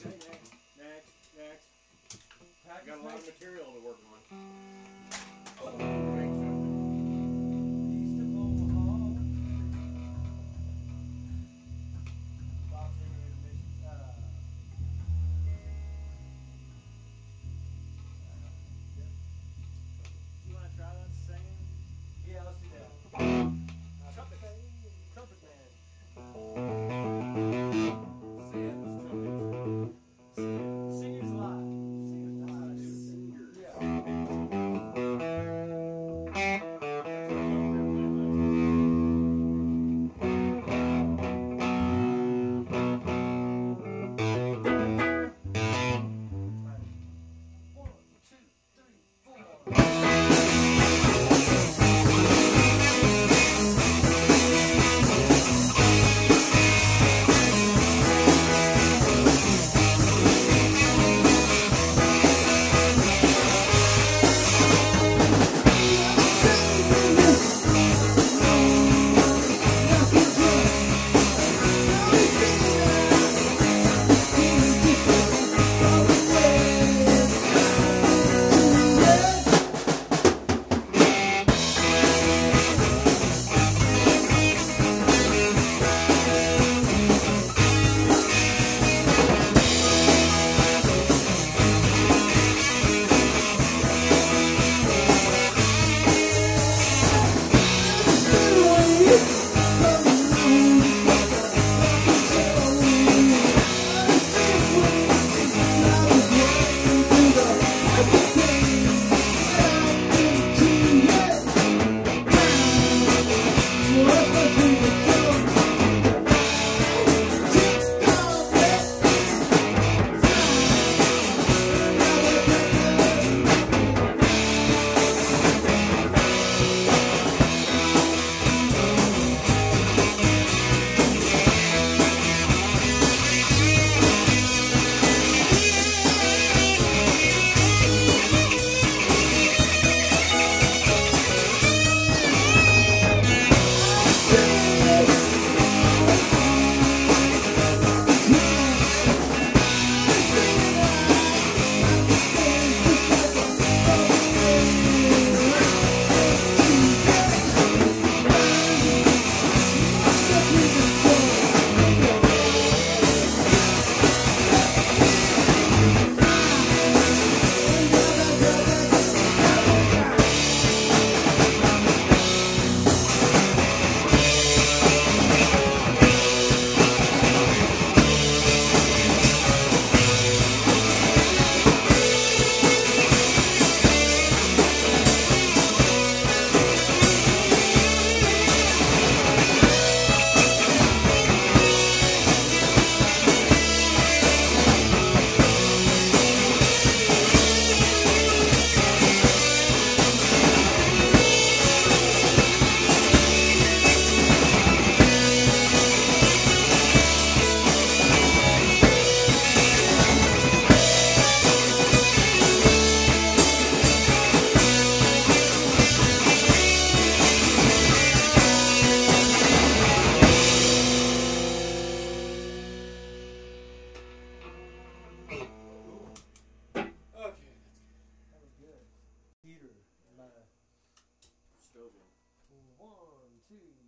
Okay, next, next, next. Got a lot of material to work on. two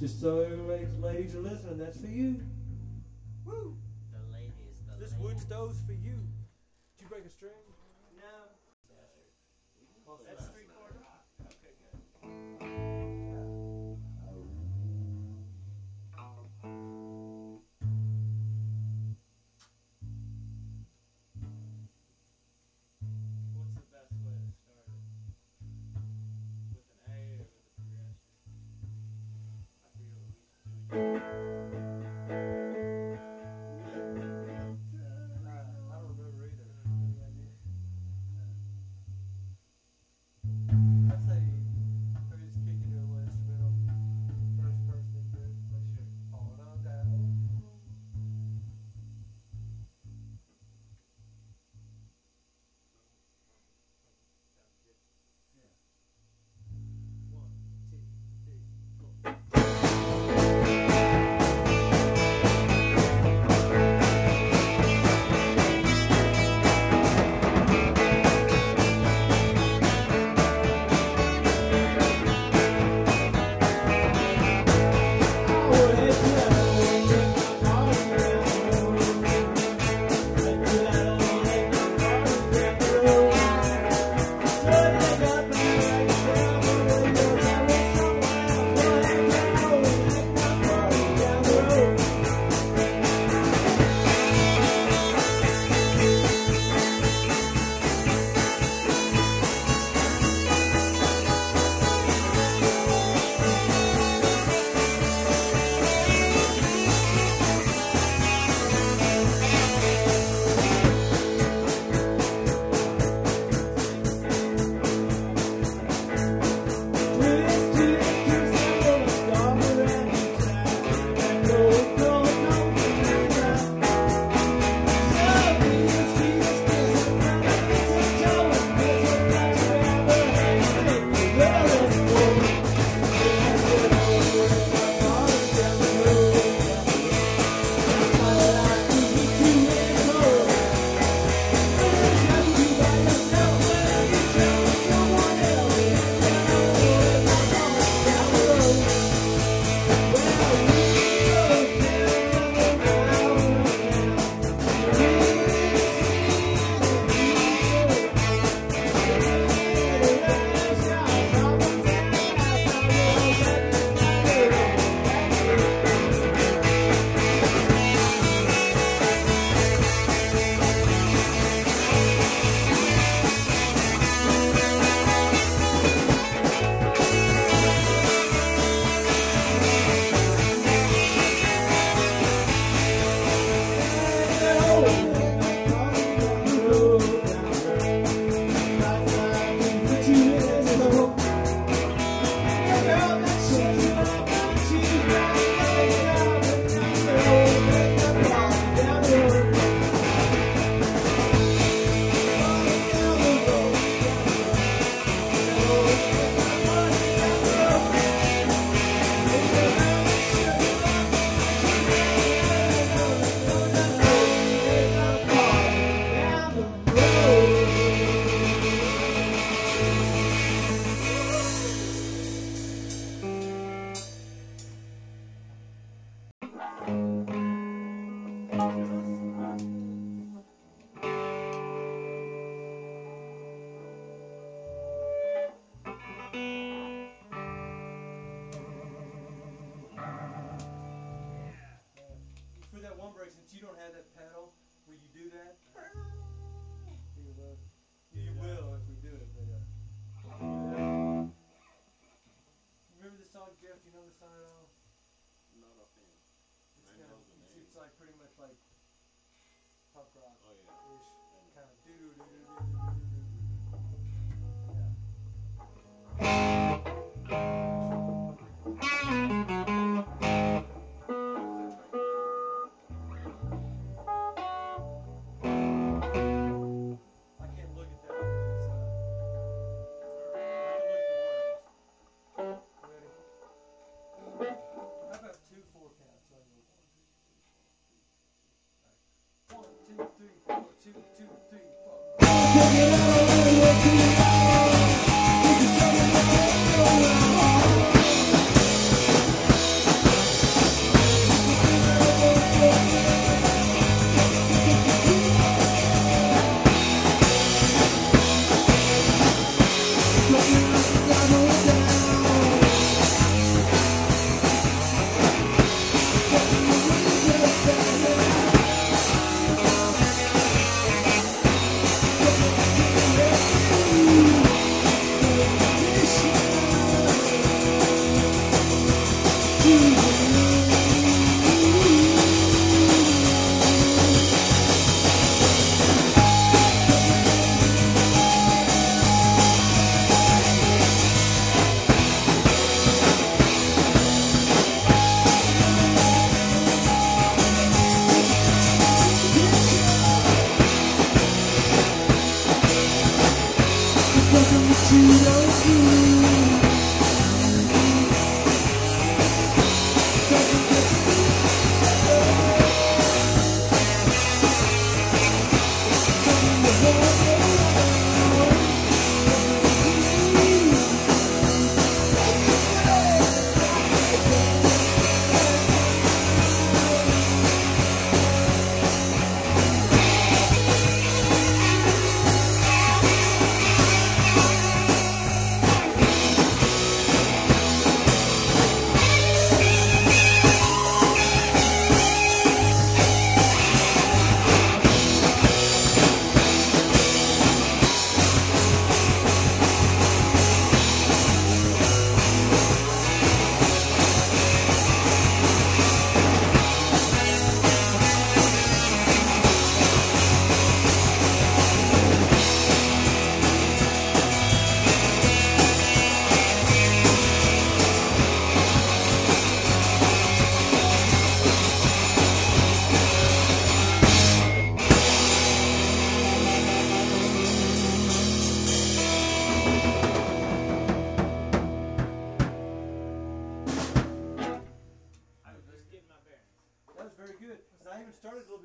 Just so, ladies are listening, that's for you. Woo! The ladies, the This ladies. wood stove's for you. Did you break a string?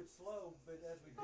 Bit slow, but as we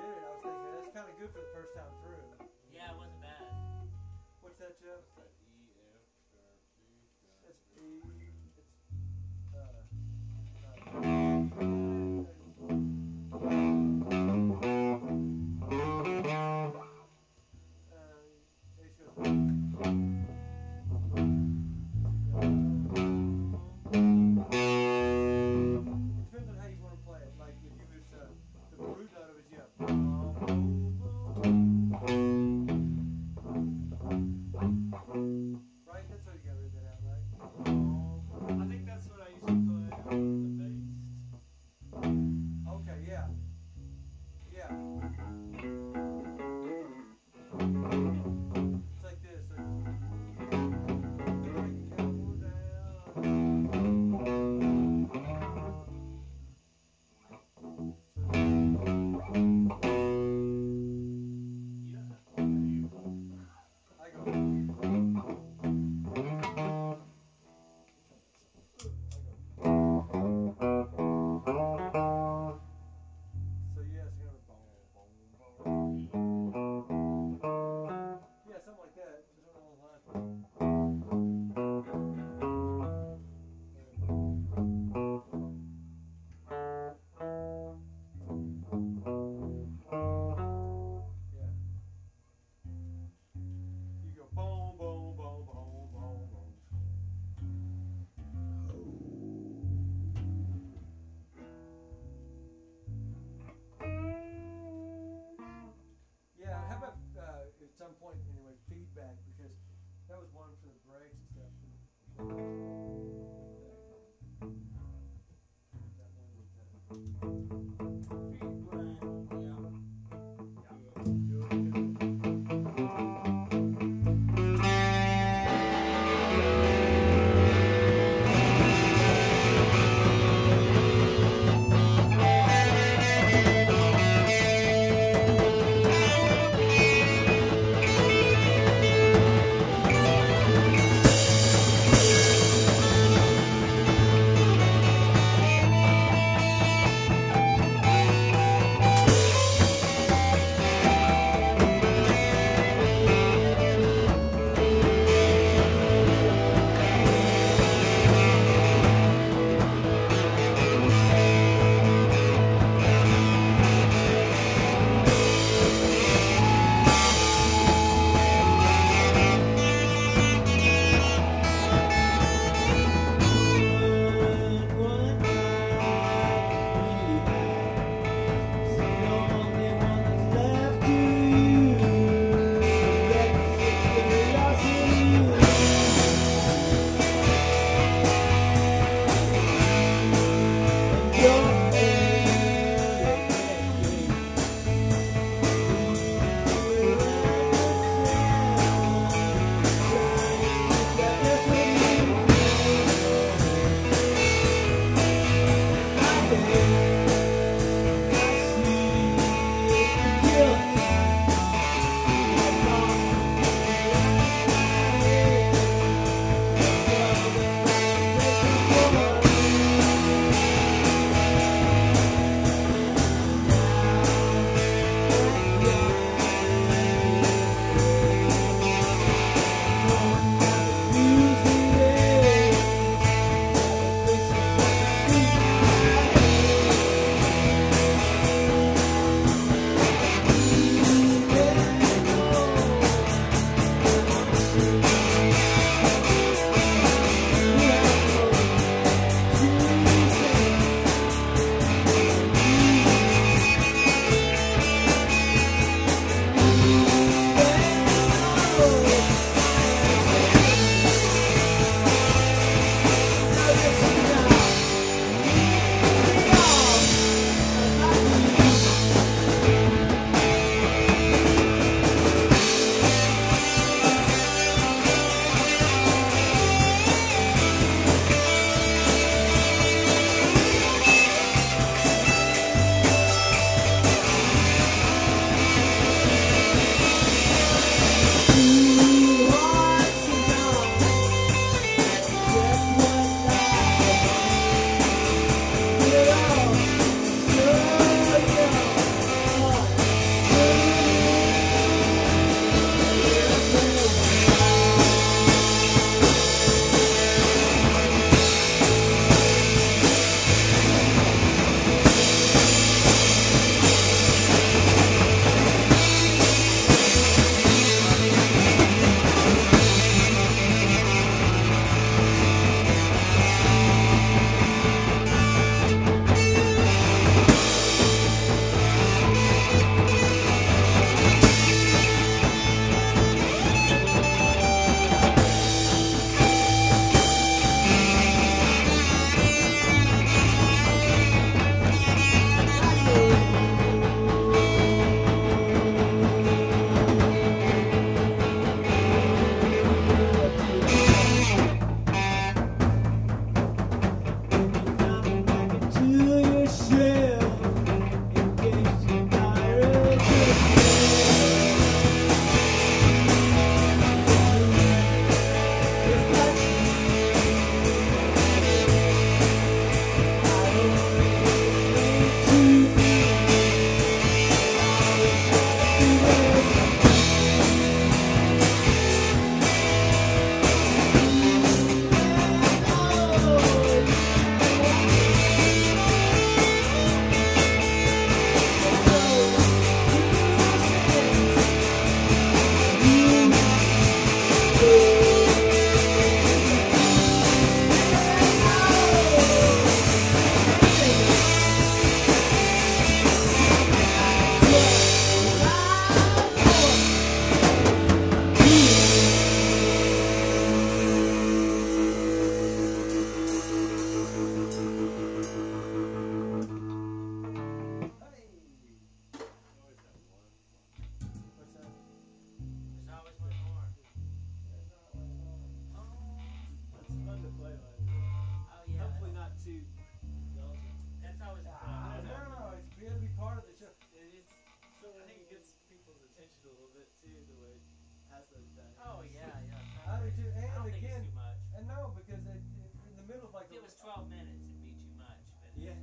and I don't again, think it's too much. And no, because it, in the middle of like if it was twelve minutes, it'd be too much. But yeah,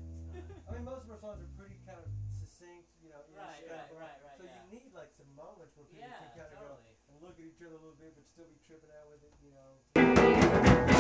I mean, most of our songs are pretty kind of succinct, you know. Right, right, right, right, So yeah. you need like some moments where people yeah, can kind totally. of go and look at each other a little bit, but still be tripping out with it, you know.